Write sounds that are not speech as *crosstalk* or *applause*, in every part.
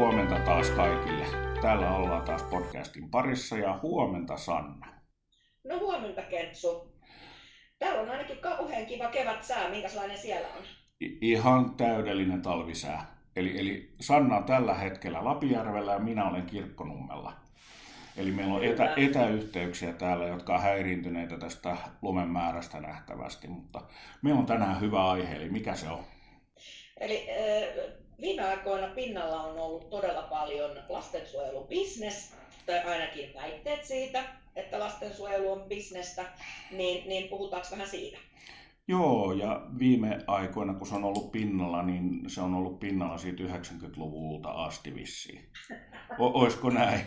Huomenta taas kaikille. Täällä ollaan taas podcastin parissa ja huomenta Sanna. No huomenta Kentsu. Täällä on ainakin kauhean kiva kevät sää. Minkälainen siellä on? I- ihan täydellinen talvisää. Eli, eli Sanna on tällä hetkellä Lapijärvellä ja minä olen Kirkkonummella. Eli meillä on etä, etäyhteyksiä täällä, jotka on häiriintyneitä tästä lumen määrästä nähtävästi, mutta meillä on tänään hyvä aihe, eli mikä se on? Eli äh, viime aikoina pinnalla on ollut todella paljon lastensuojelubisnes, tai ainakin väitteet siitä, että lastensuojelu on bisnestä, niin, niin puhutaanko vähän siitä? Joo, ja viime aikoina, kun se on ollut pinnalla, niin se on ollut pinnalla siitä 90-luvulta asti vissiin. O- oisko näin? *laughs*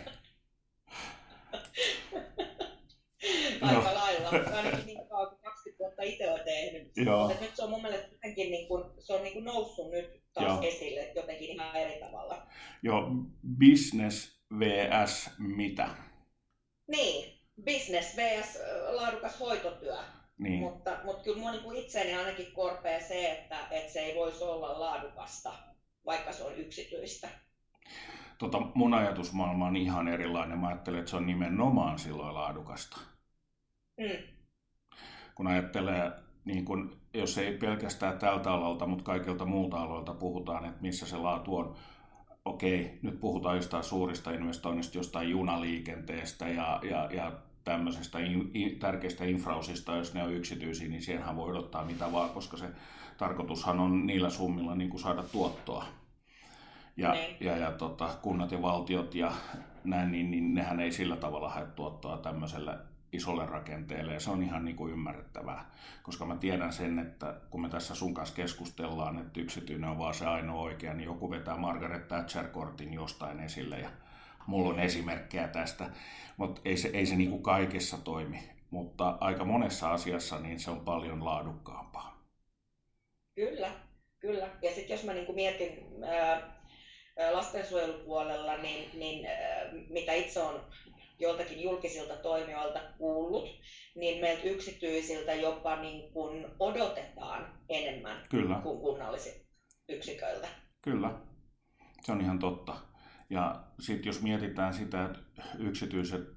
Aika lailla, ainakin *laughs* niin kauan kuin 20 vuotta itse olen tehnyt. Joo. Mutta nyt se on mun mielestä jotenkin niin kuin, se on niin kuin noussut nyt taas Joo. esille jotenkin ihan eri tavalla. Joo, business vs. mitä? Niin, business vs. laadukas hoitotyö. Niin, Mutta, mutta kyllä minua niin itseäni ainakin korpee se, että, että se ei voisi olla laadukasta, vaikka se on yksityistä. tota, mun ajatusmaailma on ihan erilainen. Mä ajattelen, että se on nimenomaan silloin laadukasta. Mm. Kun ajattelee, niin kun, jos ei pelkästään tältä alalta, mutta kaikilta muulta aloilta puhutaan, että missä se laatu on. Okei, nyt puhutaan jostain suurista investoinnista, jostain junaliikenteestä ja, ja, ja tämmöisestä in, in, tärkeistä infrausista, jos ne on yksityisiä, niin siihenhän voi odottaa mitä vaan, koska se tarkoitushan on niillä summilla niin kuin saada tuottoa. Ja, Niin. ja, ja tota, kunnat ja valtiot ja näin, niin, niin nehän ei sillä tavalla hae tuottoa tämmöiselle isolle rakenteelle ja se on ihan niin kuin ymmärrettävää, koska mä tiedän sen, että kun me tässä sun kanssa keskustellaan, että yksityinen on vaan se ainoa oikea, niin joku vetää Margaret Thatcher-kortin jostain esille ja mulla on esimerkkejä tästä, mutta ei se, ei se niin kuin kaikessa toimi, mutta aika monessa asiassa niin se on paljon laadukkaampaa. Kyllä, kyllä. Ja sitten jos mä niin mietin ää, ää, lastensuojelupuolella, niin, niin ää, mitä itse on joiltakin julkisilta toimijoilta kuullut, niin meiltä yksityisiltä jopa niin kuin odotetaan enemmän Kyllä. kuin kunnallisilta yksiköiltä. Kyllä, se on ihan totta. Ja sitten jos mietitään sitä, että yksityiset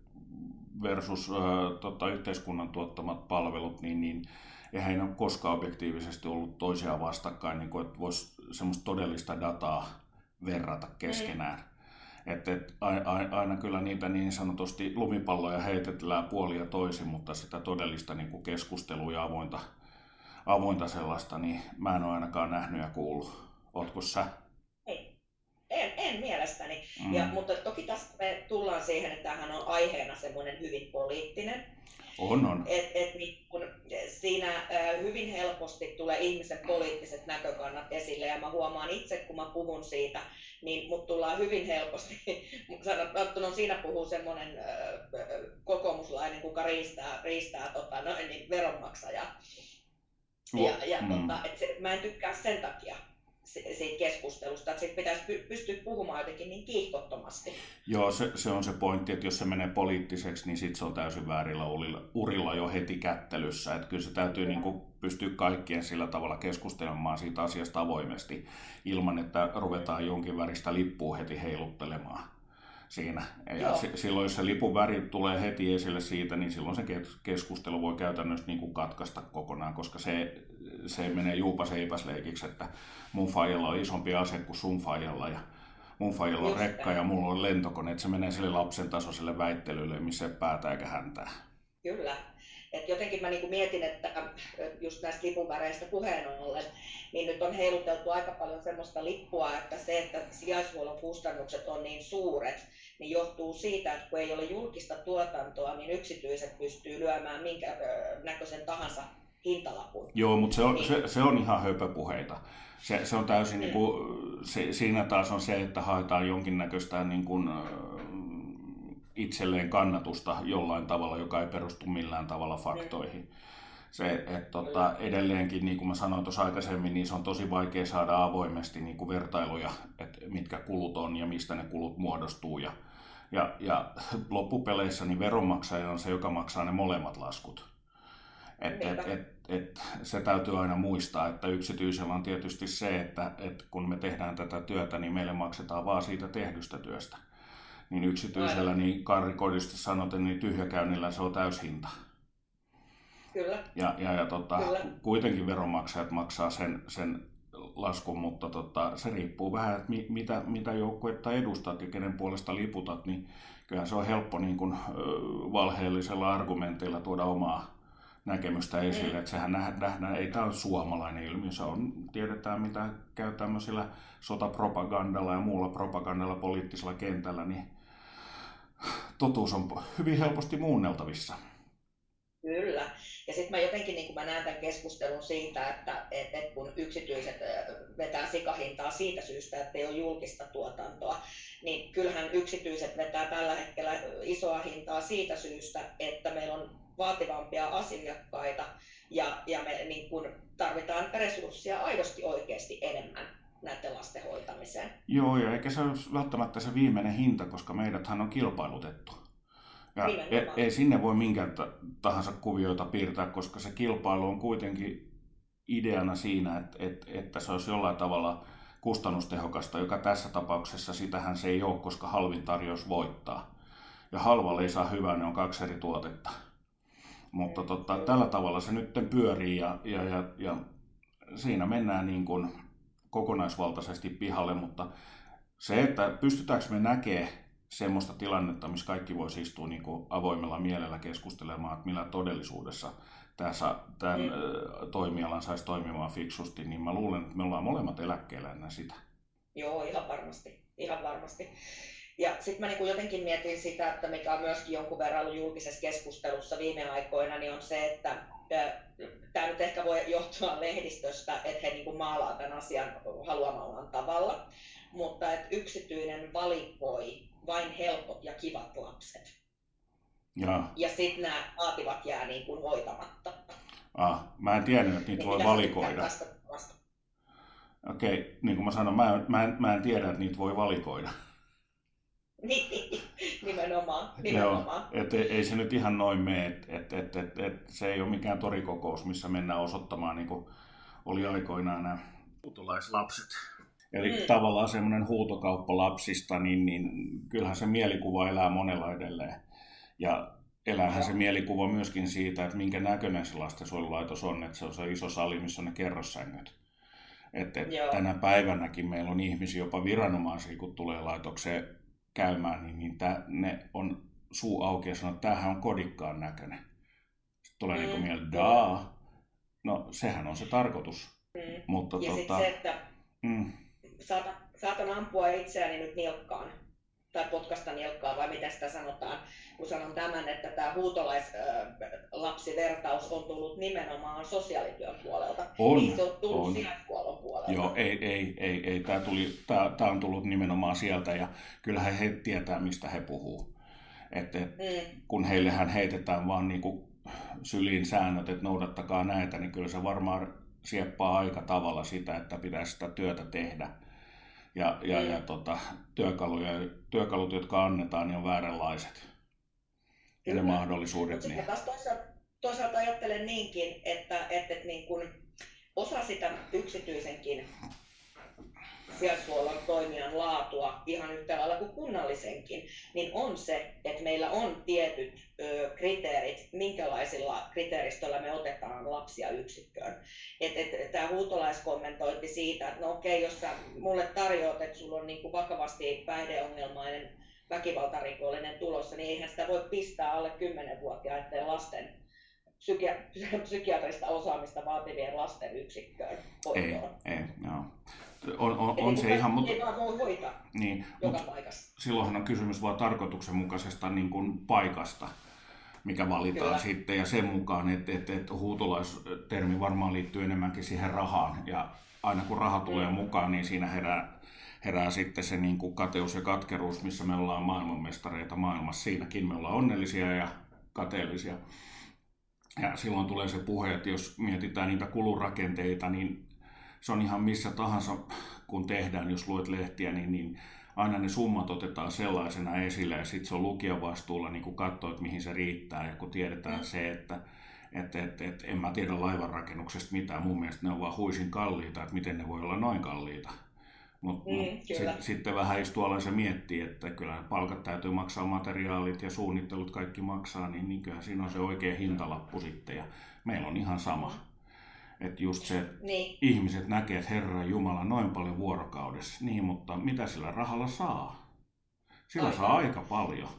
versus äh, tota, yhteiskunnan tuottamat palvelut, niin, niin eihän ne ole koskaan objektiivisesti ollut toisiaan vastakkain, niin kuin, että voisi semmoista todellista dataa verrata keskenään. Mm. Että et, aina kyllä niitä niin sanotusti lumipalloja heitetellään puolia toisin, mutta sitä todellista niin kuin keskustelua ja avointa, avointa sellaista, niin mä en ole ainakaan nähnyt ja kuullut. Ootko sä? En, mielestäni. Mm. Ja, mutta toki tässä me tullaan siihen, että tämähän on aiheena semmoinen hyvin poliittinen. On, on. Et, et niin kun siinä hyvin helposti tulee ihmisen poliittiset näkökannat esille ja mä huomaan itse, kun mä puhun siitä, niin mut tullaan hyvin helposti, *laughs* sanottuna siinä puhuu semmoinen kokoomuslainen, kuka riistää, riistää tota, noin, niin veronmaksaja. Ja, ja Mm. tota, et se, mä en tykkää sen takia siitä keskustelusta, että siitä pitäisi py- pystyä puhumaan jotenkin niin kiihkottomasti. Joo, se, se on se pointti, että jos se menee poliittiseksi, niin sitten se on täysin väärillä urilla, urilla jo heti kättelyssä. Että kyllä se täytyy niin kuin pystyä kaikkien sillä tavalla keskustelemaan siitä asiasta avoimesti, ilman että ruvetaan jonkin väristä lippua heti heiluttelemaan siinä. Ja si- silloin, jos se lipun väri tulee heti esille siitä, niin silloin se kes- keskustelu voi käytännössä niin kuin katkaista kokonaan, koska se, se menee juupas eipäsleikiksi, että mun faijalla on isompi ase kuin sun faijalla ja mun faijalla on rekka ja mulla on lentokone, että se menee sille lapsen tasoiselle väittelylle, missä ei päätä eikä häntää. Kyllä. Et jotenkin mä niinku mietin, että äh, just näistä lipunväreistä puheen ollen, niin nyt on heiluteltu aika paljon semmoista lippua, että se, että sijaishuollon kustannukset on niin suuret, niin johtuu siitä, että kun ei ole julkista tuotantoa, niin yksityiset pystyy lyömään minkä näköisen tahansa hintalapun. Joo, mutta se on, Niin. se, se on ihan höpöpuheita. Se, se on täysin, Mm. niin kuin, se, siinä taas on se, että haetaan jonkinnäköistä niin kuin, itselleen kannatusta jollain tavalla, joka ei perustu millään tavalla faktoihin. Se, että tota, edelleenkin, niin kuin mä sanoin tuossa aikaisemmin, niin se on tosi vaikea saada avoimesti niin kuin vertailuja, että mitkä kulut on ja mistä ne kulut muodostuu. Ja, ja, ja *laughs* loppupeleissä niin veronmaksaja on se, joka maksaa ne molemmat laskut. Et, et, Niinpä. et, et se täytyy aina muistaa, että yksityisellä on tietysti se, että, että kun me tehdään tätä työtä, niin meille maksetaan vaan siitä tehdystä työstä. Niin yksityisellä, niin karrikoidusti sanoten, niin tyhjäkäynnillä se on täyshinta. Kyllä. Ja, ja, ja tota, Kyllä. kuitenkin veronmaksajat maksaa sen, sen laskun, mutta tota, se riippuu vähän, että mi, mitä, mitä joukkuetta edustat ja kenen puolesta liputat, niin kyllähän se on helppo niin kuin, valheellisella argumenteilla tuoda omaa näkemystä esille, mm. että sehän nähdään, ei tämä ole suomalainen ilmiö, se on, tiedetään mitä käy tämmöisellä sotapropagandalla ja muulla propagandalla poliittisella kentällä, niin totuus on hyvin helposti muunneltavissa. Kyllä. Ja sitten mä jotenkin niin mä näen tämän keskustelun siitä, että et, et kun yksityiset vetää sikahintaa siitä syystä, että ei ole julkista tuotantoa, niin kyllähän yksityiset vetää tällä hetkellä isoa hintaa siitä syystä, että meillä on vaativampia asiakkaita ja, ja me niin kun tarvitaan resursseja aidosti oikeasti enemmän näiden lasten hoitamiseen. Joo, ja eikä se ole välttämättä se viimeinen hinta, koska meidäthän on kilpailutettu. Ja ei, ei sinne voi minkään tahansa kuvioita piirtää, koska se kilpailu on kuitenkin ideana siinä, että, että, että se olisi jollain tavalla kustannustehokasta, joka tässä tapauksessa sitähän se ei ole, koska halvin tarjous voittaa. Ja halvalle ei saa hyvää, ne on kaksi eri tuotetta. Mutta tota, tällä tavalla se nyt pyörii ja, ja, ja, ja siinä mennään niin kuin kokonaisvaltaisesti pihalle, mutta se, että pystytäänkö me näkemään semmoista tilannetta, missä kaikki voisi istua niin kuin avoimella mielellä keskustelemaan, että millä todellisuudessa tässä, tämän mm. toimialan saisi toimimaan fiksusti, niin mä luulen, että me ollaan molemmat eläkkeellä ennen sitä. Joo, ihan varmasti. Ihan varmasti. Ja sitten mä niin jotenkin mietin sitä, että mikä on myöskin jonkun verran ollut julkisessa keskustelussa viime aikoina, niin on se, että tämä nyt ehkä voi johtua lehdistöstä, että he niin maalaa tämän asian haluamallaan tavalla, mutta että yksityinen valikoi vain helpot ja kivat lapset. Ja, ja sitten nämä vaativat jää niin kuin hoitamatta. Ah, mä en tiennyt, että niitä niin voi valikoida. Okei, okay, niin kuin mä sanoin, mä en, mä, en, mä en tiedä, että niitä voi valikoida. Niin, *laughs* nimenomaan. nimenomaan. Joo, et ei, ei se nyt ihan noin mene, että et, et, et, et, se ei ole mikään torikokous, missä mennään osoittamaan, niin kuin oli aikoinaan nämä puutolaislapset. Eli mm. tavallaan semmoinen huutokauppa lapsista, niin, niin kyllähän se mielikuva elää monella edelleen. Ja eläähän se mielikuva myöskin siitä, että minkä näköinen se lastensuojelulaitos on, että se on se iso sali, missä on ne kerrossängyt. Että et tänä päivänäkin meillä on ihmisiä, jopa viranomaisia, kun tulee laitokseen käymään, niin, niin tää, ne on suu auki ja sanoo, että tämähän on kodikkaan näköinen. Sitten tulee niinku mm. niin mieleen, daa. No sehän on se tarkoitus. Mm. Mutta ja tota, se, että mm. saatan, saatan ampua itseäni nyt nilkkaan tai potkasta nilkkaa vai mitä sitä sanotaan, kun sanon tämän, että tämä huutolaislapsivertaus on tullut nimenomaan sosiaalityön puolelta. On, niin se on tullut on. puolelta. Joo, ei, ei, ei, ei. Tämä, tuli, tämä, tämä on tullut nimenomaan sieltä ja kyllähän he tietää, mistä he puhuu. Että et, mm. kun heillehän heitetään vaan niin kuin syliin säännöt, että noudattakaa näitä, niin kyllä se varmaan sieppaa aika tavalla sitä, että pitäisi sitä työtä tehdä ja, ja, ja tota, työkaluja, työkalut, jotka annetaan, niin on vääränlaiset. Ja ne mahdollisuudet. Mutta niin... taas toisaalta, toisaalta ajattelen niinkin, että, että, että niin kun osa sitä yksityisenkin sijaishuollon toimijan laatua ihan yhtä lailla kuin kunnallisenkin, niin on se, että meillä on tietyt ö, kriteerit, minkälaisilla kriteeristöllä me otetaan lapsia yksikköön. Et, et, Tämä huutolaiskommentointi siitä, että no okei, jos sä mulle tarjoat, että sulla on niinku vakavasti päihdeongelmainen väkivaltarikollinen tulossa, niin eihän sitä voi pistää alle 10-vuotiaiden lasten *laughs* psykiatrista osaamista vaativien lasten yksikköön hoitoon. Ei, ei, joo on, on, on se ihan, mutta... Ei vaan voi hoitaa niin, joka paikassa. Silloinhan on kysymys vain tarkoituksenmukaisesta niin kuin paikasta, mikä valitaan Kyllä. sitten, ja sen mukaan, että, että, että huutolaistermi varmaan liittyy enemmänkin siihen rahaan, ja aina kun raha tulee mm. mukaan, niin siinä herää, herää sitten se niin kuin kateus ja katkeruus, missä me ollaan maailmanmestareita maailmassa. Siinäkin me ollaan onnellisia ja kateellisia. Ja silloin tulee se puhe, että jos mietitään niitä kulurakenteita, niin se on ihan missä tahansa, kun tehdään, jos luet lehtiä, niin, niin aina ne summat otetaan sellaisena esille ja sitten se on lukijan vastuulla niin katsoa, että mihin se riittää ja kun tiedetään mm. se, että, että et, et, en mä tiedä laivanrakennuksesta mitään. Mun mielestä ne on vaan huisin kalliita, että miten ne voi olla noin kalliita. Mutta mm, mut sit, sitten vähän istuu alas ja miettii, että kyllä palkat täytyy maksaa, materiaalit ja suunnittelut kaikki maksaa, niin, niin kyllä siinä on se oikea hintalappu sitten. Ja meillä on ihan sama. Että just se, että niin. ihmiset näkee, että Herra Jumala noin paljon vuorokaudessa. Niin, mutta mitä sillä rahalla saa? Sillä Aivan. saa aika paljon.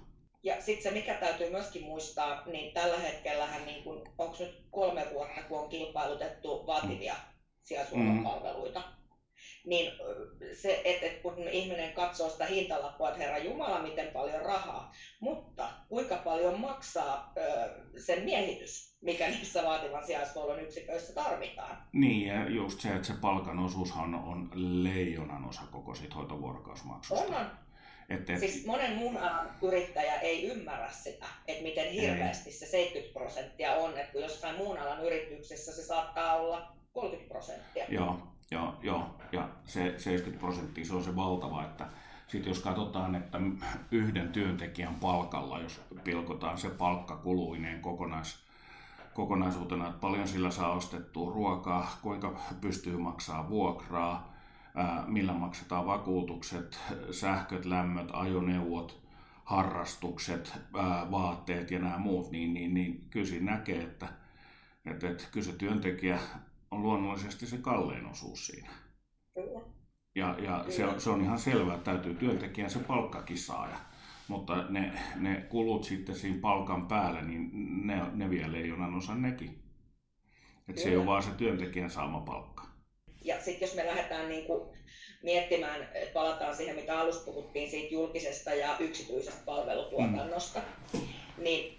Ja sitten se, mikä täytyy myöskin muistaa, niin tällä hetkellä, niin kun, onko nyt kolme vuotta, kun on kilpailutettu vaativia mm. sijaisuudenpalveluita, mm niin se, että et kun ihminen katsoo sitä hintalappua, että Herra Jumala, miten paljon rahaa, mutta kuinka paljon maksaa ö, sen miehitys, mikä niissä vaativan sijaishuollon yksiköissä tarvitaan. Niin, ja just se, että se palkan osuushan on leijonan osa koko siitä hoitovuorokausmaksusta. On, on. Et, et... Siis monen muun alan yrittäjä ei ymmärrä sitä, että miten hirveästi ei. se 70 prosenttia on, että kun jossain muun alan yrityksessä se saattaa olla 30 prosenttia. Joo, se 70 prosenttia, se on se valtava, että sitten jos katsotaan, että yhden työntekijän palkalla, jos pilkotaan se palkka kuluineen kokonais, kokonaisuutena, että paljon sillä saa ostettua ruokaa, kuinka pystyy maksaa vuokraa, millä maksetaan vakuutukset, sähköt, lämmöt, ajoneuvot, harrastukset, vaatteet ja nämä muut, niin, niin, niin kyllä siinä näkee, että, että, että kyllä se työntekijä on luonnollisesti se kallein osuus siinä. Ja, ja se, on, se on ihan selvää, että täytyy työntekijän se palkkakin saada. Mutta ne, ne kulut sitten siinä palkan päälle, niin ne, ne vie leijonan osan nekin. Että se ei ole vaan se työntekijän saama palkka. Ja sitten jos me lähdetään niin kuin miettimään, palataan siihen, mitä alussa puhuttiin siitä julkisesta ja yksityisestä palvelutuotannosta, mm. niin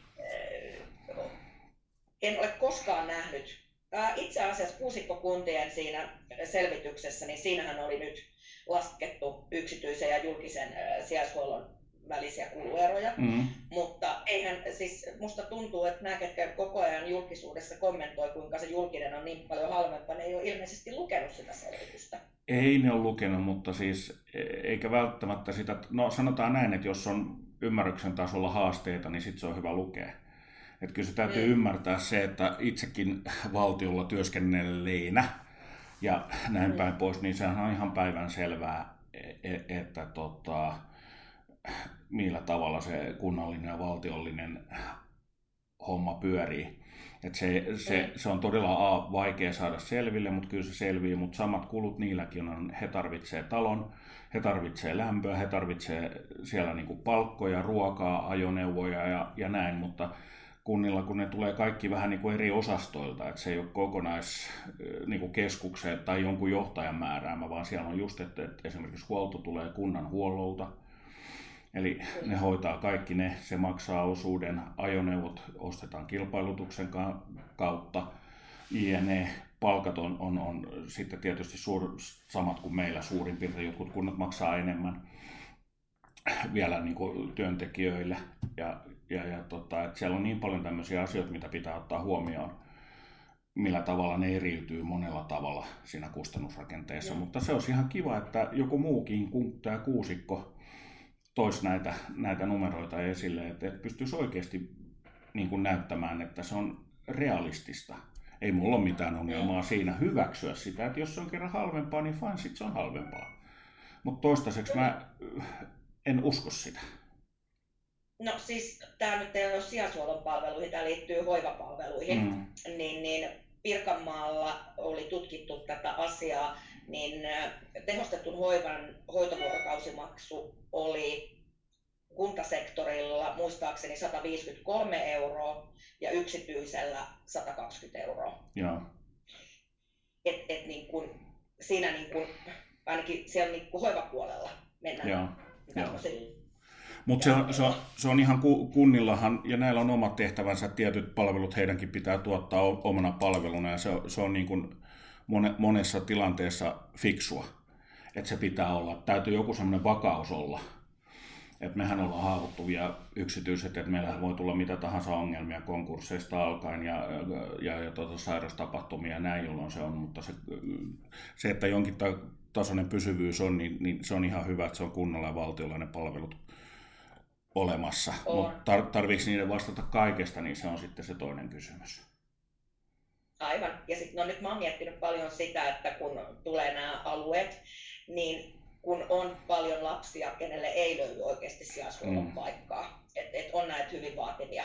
en ole koskaan nähnyt itse asiassa kuusikkokuntien siinä selvityksessä, niin siinähän oli nyt laskettu yksityisen ja julkisen sijaishuollon välisiä kulueroja, mm. mutta eihän siis musta tuntuu, että nämä, ketkä koko ajan julkisuudessa kommentoi, kuinka se julkinen on niin paljon halvempaa, ne ei ole ilmeisesti lukenut sitä selvitystä. Ei ne ole lukenut, mutta siis e, eikä välttämättä sitä, no sanotaan näin, että jos on ymmärryksen tasolla haasteita, niin sitten se on hyvä lukea. Että kyllä se täytyy mm. ymmärtää se, että itsekin valtiolla työskennelleenä ja näin mm. päin pois, niin sehän on ihan päivän selvää, e, e, että tota, millä tavalla se kunnallinen ja valtiollinen homma pyörii. Et se, se, mm. se on todella A, vaikea saada selville, mutta kyllä se selvii, mutta samat kulut niilläkin on, he tarvitsee talon, he tarvitsee lämpöä, he tarvitsee siellä niinku palkkoja, ruokaa, ajoneuvoja ja, ja näin, mutta kunnilla, kun ne tulee kaikki vähän niin kuin eri osastoilta, että se ei ole kokonais niin kuin keskukseen tai jonkun johtajan määräämä, vaan siellä on just, että, että esimerkiksi huolto tulee kunnan huollolta, Eli ne hoitaa kaikki ne, se maksaa osuuden, ajoneuvot ostetaan kilpailutuksen kautta, INE, palkat on, on, on sitten tietysti suur, samat kuin meillä suurin piirtein, jotkut kunnat maksaa enemmän vielä niin kuin työntekijöille ja, ja, ja tota, että siellä on niin paljon tämmöisiä asioita, mitä pitää ottaa huomioon, millä tavalla ne eriytyy monella tavalla siinä kustannusrakenteessa. Ja. Mutta se olisi ihan kiva, että joku muukin kuin tämä kuusikko toisi näitä, näitä numeroita esille, että, että pystyisi oikeasti niin kuin näyttämään, että se on realistista. Ei mulla ole mitään ongelmaa siinä hyväksyä sitä, että jos se on kerran halvempaa, niin fine, sit se on halvempaa. Mutta toistaiseksi mä en usko sitä. No siis tämä nyt ei ole sijaishuollon palveluihin, tämä liittyy hoivapalveluihin, mm. niin, niin Pirkanmaalla oli tutkittu tätä asiaa, niin tehostetun hoivan hoitovuorokausimaksu oli kuntasektorilla muistaakseni 153 euroa ja yksityisellä 120 euroa. Joo. Et, et niin kun, siinä niin kun, ainakin siellä niin kun hoivapuolella mennään. Joo. Joo. Mutta se on, se, se on ihan kunnillahan, ja näillä on omat tehtävänsä, tietyt palvelut heidänkin pitää tuottaa omana palveluna, ja se, se on niin kuin monessa tilanteessa fiksua. Että se pitää olla, täytyy joku semmoinen vakaus olla. Että mehän ollaan haavoittuvia yksityiset, että meillä voi tulla mitä tahansa ongelmia konkursseista alkaen ja, ja, ja tuota, sairastapahtumia ja näin, jolloin se on. Mutta se, se että jonkin tasoinen pysyvyys on, niin, niin se on ihan hyvä, että se on kunnalla ja valtiolla ne palvelut olemassa. Mutta tar- tarviiko niiden vastata kaikesta, niin se on sitten se toinen kysymys. Aivan. Ja sitten no nyt mä oon miettinyt paljon sitä, että kun tulee nämä alueet, niin kun on paljon lapsia, kenelle ei löydy oikeasti sijaishuollon mm. paikkaa, että et on näitä hyvin vaativia,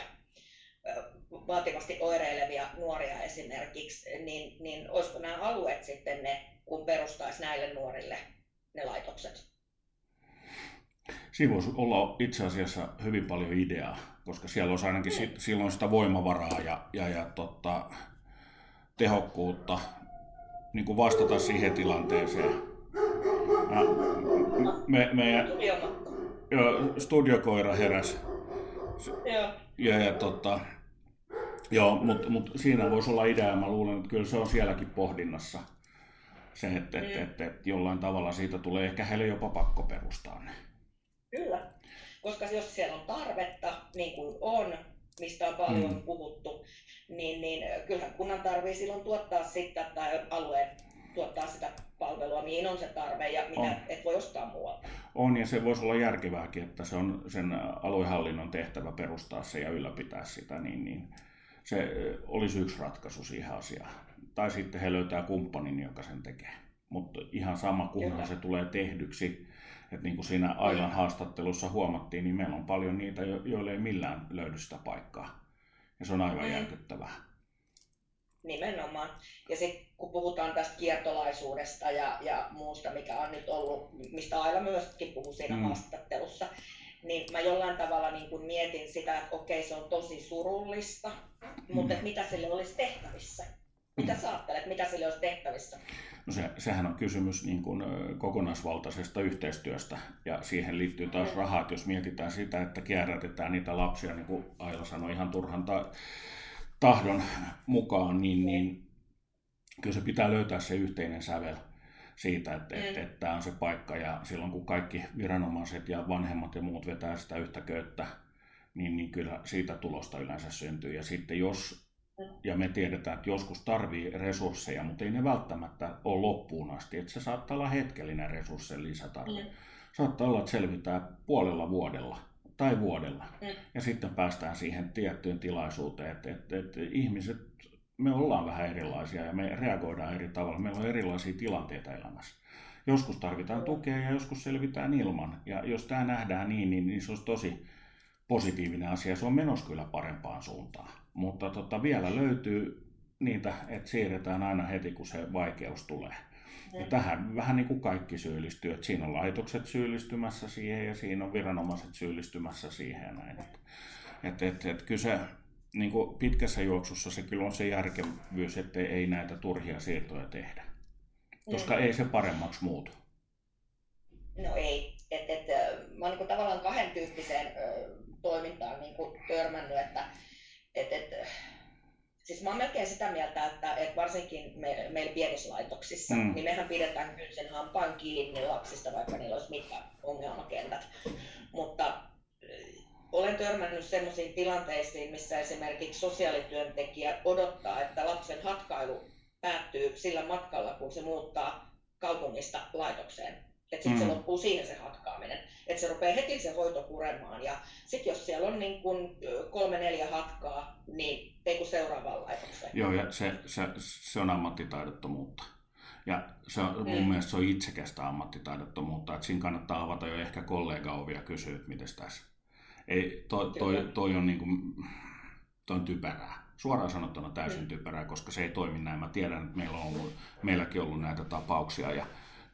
vaativasti oireilevia nuoria esimerkiksi, niin, niin olisiko nämä alueet sitten ne, kun perustaisi näille nuorille ne laitokset? Siinä voisi olla itse asiassa hyvin paljon ideaa, koska siellä olisi ainakin mm. silloin sitä voimavaraa ja, ja, ja tota, tehokkuutta niin kuin vastata siihen tilanteeseen. Ja me, meidän jo, studiokoira heräsi. Joo. Ja, ja tota, joo, mutta mut siinä voisi olla idea, mä luulen, että kyllä se on sielläkin pohdinnassa. Se, että et, et, et jollain tavalla siitä tulee ehkä heille jopa pakko perustaa ne. Kyllä, koska jos siellä on tarvetta, niin kuin on, mistä on paljon mm. puhuttu, niin, niin kyllähän kunnan tarvii silloin tuottaa sitä, tai alueen tuottaa sitä palvelua, mihin on se tarve ja mitä on. et voi ostaa muualta. On, ja se voisi olla järkevääkin, että se on sen aluehallinnon tehtävä perustaa se ja ylläpitää sitä, niin, niin se olisi yksi ratkaisu siihen asiaan. Tai sitten he löytää kumppanin, joka sen tekee. Mutta ihan sama, kunhan se tulee tehdyksi, että niin kuin siinä Ailan haastattelussa huomattiin, niin meillä on paljon niitä, joille ei millään löydy sitä paikkaa. Ja se on aivan mm. järkyttävää. Nimenomaan. Ja sitten kun puhutaan tästä kiertolaisuudesta ja, ja muusta, mikä on nyt ollut, mistä Aila myöskin puhui siinä mm. haastattelussa, niin mä jollain tavalla niin kun mietin sitä, että okei, se on tosi surullista, mm. mutta mitä sille olisi tehtävissä? Mitä sä ajattelet, mitä sille olisi tehtävissä? No se, sehän on kysymys niin kuin kokonaisvaltaisesta yhteistyöstä ja siihen liittyy taas mm. rahat, jos mietitään sitä, että kierrätetään niitä lapsia, niin kuin Aila sanoi, ihan turhan ta- tahdon mukaan, niin, niin kyllä se pitää löytää se yhteinen sävel siitä, että, mm. että, että tämä on se paikka ja silloin kun kaikki viranomaiset ja vanhemmat ja muut vetää sitä yhtä köyttä, niin, niin kyllä siitä tulosta yleensä syntyy. Ja sitten jos, ja me tiedetään, että joskus tarvii resursseja, mutta ei ne välttämättä ole loppuun asti, että se saattaa olla hetkellinen resurssien lisätarve. Mm. Saattaa olla, että selvitään puolella vuodella tai vuodella. Mm. Ja sitten päästään siihen tiettyyn tilaisuuteen, että, että, että ihmiset, me ollaan vähän erilaisia ja me reagoidaan eri tavalla. Meillä on erilaisia tilanteita elämässä. Joskus tarvitaan tukea ja joskus selvitään ilman. Ja jos tämä nähdään niin, niin, niin se olisi tosi positiivinen asia. Se on menossa kyllä parempaan suuntaan. Mutta tota, vielä löytyy niitä, että siirretään aina heti, kun se vaikeus tulee. Ja tähän vähän niin kuin kaikki syyllistyy, että siinä on laitokset syyllistymässä siihen ja siinä on viranomaiset syyllistymässä siihen ja näin. Et, et, et kyllä se niin kuin pitkässä juoksussa se kyllä on se järkevyys, että ei näitä turhia siirtoja tehdä. Koska mm. ei se paremmaksi muutu. No ei. Et, et, mä oon niin tavallaan kahden tyyppiseen toimintaan niin kuin törmännyt, että et, et, Oon melkein sitä mieltä, että, että varsinkin me, meillä pienissä laitoksissa, mm. niin mehän pidetään kyllä sen hampaan kiinni lapsista, vaikka niillä olisi mitkä ongelmakentät. Mutta äh, olen törmännyt sellaisiin tilanteisiin, missä esimerkiksi sosiaalityöntekijä odottaa, että lapsen hatkailu päättyy sillä matkalla, kun se muuttaa kaupungista laitokseen. Että sitten mm. se loppuu siihen se hatkaaminen. Että se rupeaa heti se hoito kuremaan. Ja sitten jos siellä on niin kun kolme neljä hatkaa, niin kun seuraavaan laitokseen. Joo, ja se, se, se on ammattitaidottomuutta. Ja se on, mun mm. mielestä se on itsekästä ammattitaidottomuutta, että siinä kannattaa avata jo ehkä kollega-ovia ja kysyä, että miten tässä. Ei, toi, toi, toi, on niin kuin, toi on typerää. Suoraan sanottuna täysin mm. typerää, koska se ei toimi näin. Mä tiedän, että meillä on ollut, meilläkin on ollut näitä tapauksia ja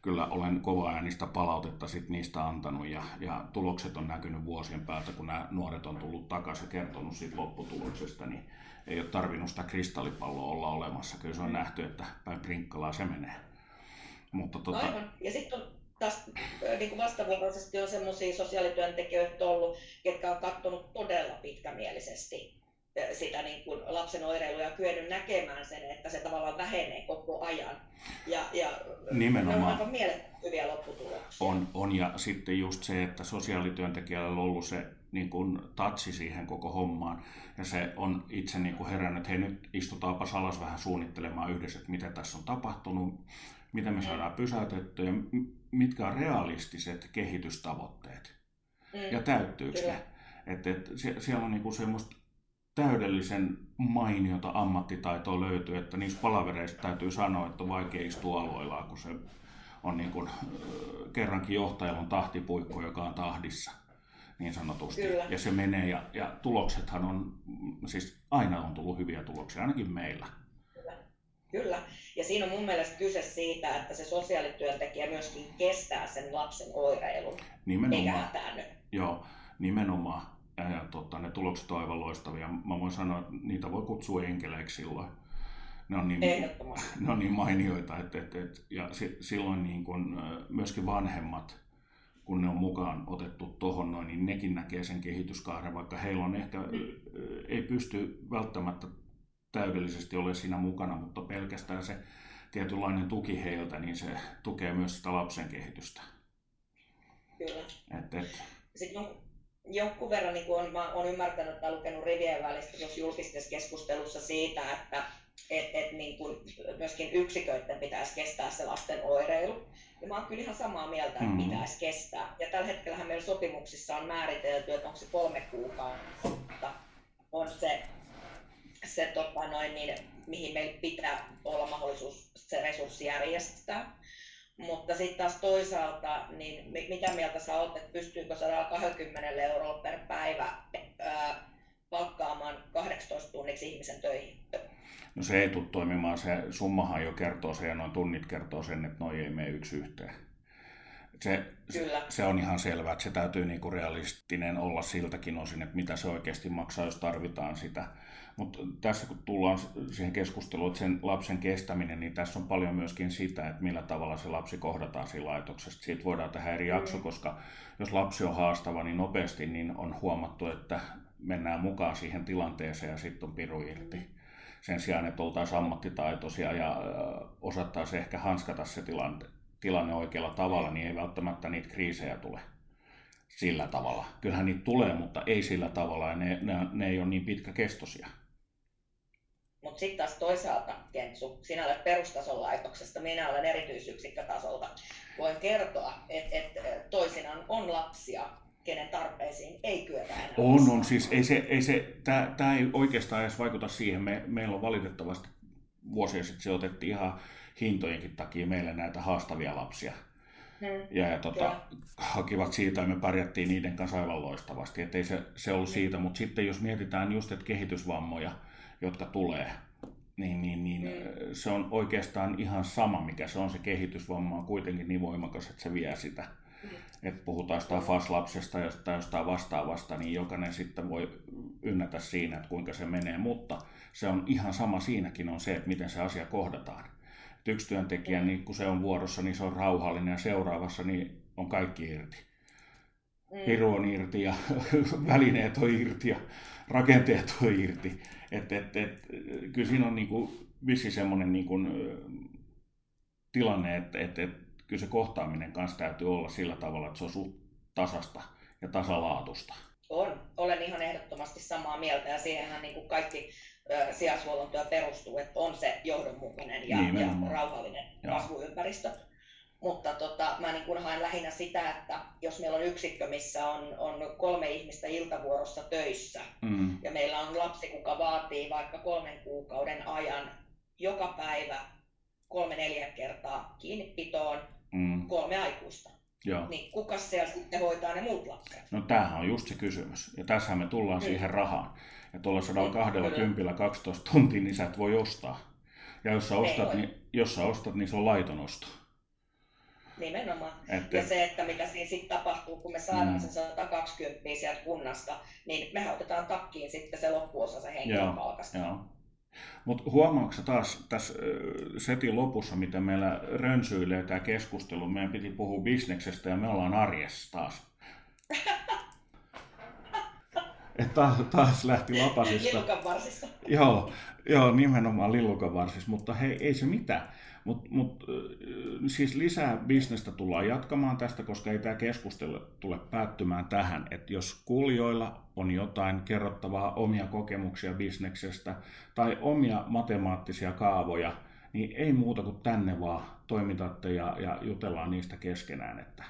kyllä olen kova äänistä palautetta sit niistä antanut ja, ja tulokset on näkynyt vuosien päältä, kun nämä nuoret on tullut takaisin ja kertonut siitä lopputuloksesta, niin ei ole tarvinnut sitä kristallipalloa olla olemassa. Kyllä se on nähty, että päin prinkkalaa se menee. Mutta tota... Aivan. Ja sitten on taas niin kuin vastavuoroisesti on sellaisia sosiaalityöntekijöitä ollut, jotka on katsonut todella pitkämielisesti sitä niin kuin lapsen oireilua ja kyennyt näkemään sen, että se tavallaan vähenee koko ajan. Ja, ja Nimenomaan. Ne on aivan mielettömiä lopputuloksia. On, on, ja sitten just se, että sosiaalityöntekijällä on ollut se niin kuin tatsi siihen koko hommaan. Ja se on itse niin kuin herännyt, että hei nyt istutaanpa alas vähän suunnittelemaan yhdessä, että mitä tässä on tapahtunut, miten me saadaan pysäytettyä ja mitkä on realistiset kehitystavoitteet. Mm. Ja täyttyykö ne? Että et, siellä on niinku semmoista täydellisen mainiota ammattitaitoa löytyy, että niissä palavereissa täytyy sanoa, että on vaikea istua aloillaan, kun se on niin kuin, kerrankin johtajalla on tahtipuikko, joka on tahdissa niin sanotusti. Kyllä. Ja se menee, ja, ja tuloksethan on, siis aina on tullut hyviä tuloksia, ainakin meillä. Kyllä. Kyllä. Ja siinä on mun mielestä kyse siitä, että se sosiaalityöntekijä myöskin kestää sen lapsen oireilun, nimenomaan, eikä hätäänny. Joo, nimenomaan. Ja, ja tota, ne tulokset on aivan loistavia. Mä voin sanoa, että niitä voi kutsua enkeleiksi silloin. Ne on niin, *laughs* ne on niin mainioita, että, että, että ja silloin niin kun, myöskin vanhemmat, kun ne on mukaan otettu tuohon noin, niin nekin näkee sen kehityskaaren, vaikka heillä on ehkä, mm. ei pysty välttämättä täydellisesti ole siinä mukana, mutta pelkästään se tietynlainen tuki heiltä, niin se tukee myös sitä lapsen kehitystä. Kyllä. Et, et. Sitten jonkun verran niin on, mä olen ymmärtänyt tai lukenut rivien välistä jos julkisessa keskustelussa siitä, että et, et niin kuin myöskin yksiköiden pitäisi kestää se lasten oireilu. Ja mä oon kyllä ihan samaa mieltä, että mm. pitäisi kestää. Ja tällä hetkellä meillä sopimuksissa on määritelty, että onko se kolme kuukautta on se, se tota noin, niin, mihin meillä pitää olla mahdollisuus se resurssi järjestää. Mutta sitten taas toisaalta, niin mitä mieltä sä oot, että pystyykö 120 euroa per päivä palkkaamaan 18 tunniksi ihmisen töihin? No se ei tule toimimaan, se summahan jo kertoo sen ja noin tunnit kertoo sen, että noin ei mene yksi yhteen. Se, Kyllä. se on ihan selvää, että se täytyy niinku realistinen olla siltäkin osin, että mitä se oikeasti maksaa, jos tarvitaan sitä. Mutta tässä kun tullaan siihen keskusteluun, että sen lapsen kestäminen, niin tässä on paljon myöskin sitä, että millä tavalla se lapsi kohdataan siinä laitoksessa. Siitä voidaan tehdä eri jakso, mm. koska jos lapsi on haastava niin nopeasti, niin on huomattu, että mennään mukaan siihen tilanteeseen ja sitten on piru irti. Mm sen sijaan, että oltaisiin ammattitaitoisia ja osattaisiin ehkä hanskata se tilanne, tilanne oikealla tavalla, niin ei välttämättä niitä kriisejä tule sillä tavalla. Kyllähän niitä tulee, mutta ei sillä tavalla ja ne, ne, ne ei ole niin pitkäkestoisia. Mutta sitten taas toisaalta, Kentsu, sinä olet perustason laitoksesta, minä olen erityisyksikkötasolta. Voin kertoa, että et toisinaan on lapsia, kenen tarpeisiin ei kyetä enää On, on. Siis ei se, ei se, tämä ei oikeastaan edes vaikuta siihen. Me, meillä on valitettavasti vuosia sitten se otettiin ihan hintojenkin takia meille näitä haastavia lapsia. Hmm. Ja, ja tota, hakivat siitä ja me pärjättiin niiden kanssa aivan loistavasti. Et ei se, se ollut hmm. siitä, mutta sitten jos mietitään just, että kehitysvammoja, jotka tulee, niin, niin, niin hmm. se on oikeastaan ihan sama, mikä se on se kehitysvamma, on kuitenkin niin voimakas, että se vie sitä että puhutaan jostain FAS-lapsesta tai jostain vastaavasta, niin jokainen sitten voi ynnätä siinä, että kuinka se menee, mutta se on ihan sama siinäkin on se, että miten se asia kohdataan. Yksi työntekijä, niin kun se on vuorossa, niin se on rauhallinen ja seuraavassa niin on kaikki irti. Piru on irti ja *laughs* välineet on irti ja rakenteet on irti. Et, et, et, kyllä siinä on niin kuin, vissi semmoinen niin kuin, tilanne, että et, et, kyllä se kohtaaminen kanssa täytyy olla sillä tavalla, että se on suht tasasta ja tasalaatusta. On, olen ihan ehdottomasti samaa mieltä ja siihenhän niin kuin kaikki sijaishuollon työ perustuu, että on se johdonmukainen ja, ja rauhallinen Joo. kasvuympäristö. Mutta tota, mä niin kuin haen lähinnä sitä, että jos meillä on yksikkö, missä on, on kolme ihmistä iltavuorossa töissä, mm. ja meillä on lapsi, kuka vaatii vaikka kolmen kuukauden ajan joka päivä kolme-neljä kertaa kiinnipitoon, mm. kolme aikuista. Joo. Niin kuka siellä sitten hoitaa ne muut lapset? No tämähän on just se kysymys. Ja tässä me tullaan mm. siihen rahaan. Ja tuolla 120 niin, 12 tuntia, niin sä et voi ostaa. Ja jos sä, ostat, niin, jos sä ostat, niin se on laiton osto. Nimenomaan. Et, ja se, että mitä siinä sitten tapahtuu, kun me saadaan mm. se 120 sieltä kunnasta, niin me otetaan takkiin sitten se loppuosa se henkilön palkasta. Joo. Mutta huomaatko taas tässä setin lopussa, miten meillä rönsyilee tämä keskustelu, meidän piti puhua bisneksestä ja me ollaan arjessa taas. *laughs* Et taas, taas lähti lapasista. Joo, joo, nimenomaan lillukan varsissa, mutta hei, ei se mitään. Mutta mut, siis lisää bisnestä tullaan jatkamaan tästä, koska ei tämä keskustelu tule päättymään tähän. Että jos kuulijoilla on jotain kerrottavaa omia kokemuksia bisneksestä tai omia matemaattisia kaavoja, niin ei muuta kuin tänne vaan toimitatte ja, ja jutellaan niistä keskenään. Että...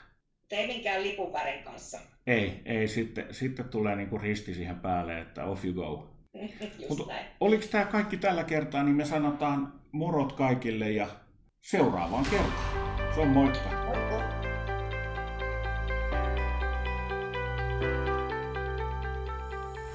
Ei minkään lipun värin kanssa. Ei, ei sitten, sitten tulee niinku risti siihen päälle, että off you go. *laughs* Mutta oliko tämä kaikki tällä kertaa, niin me sanotaan morot kaikille ja seuraavaan kertaan. Se on. Moikka.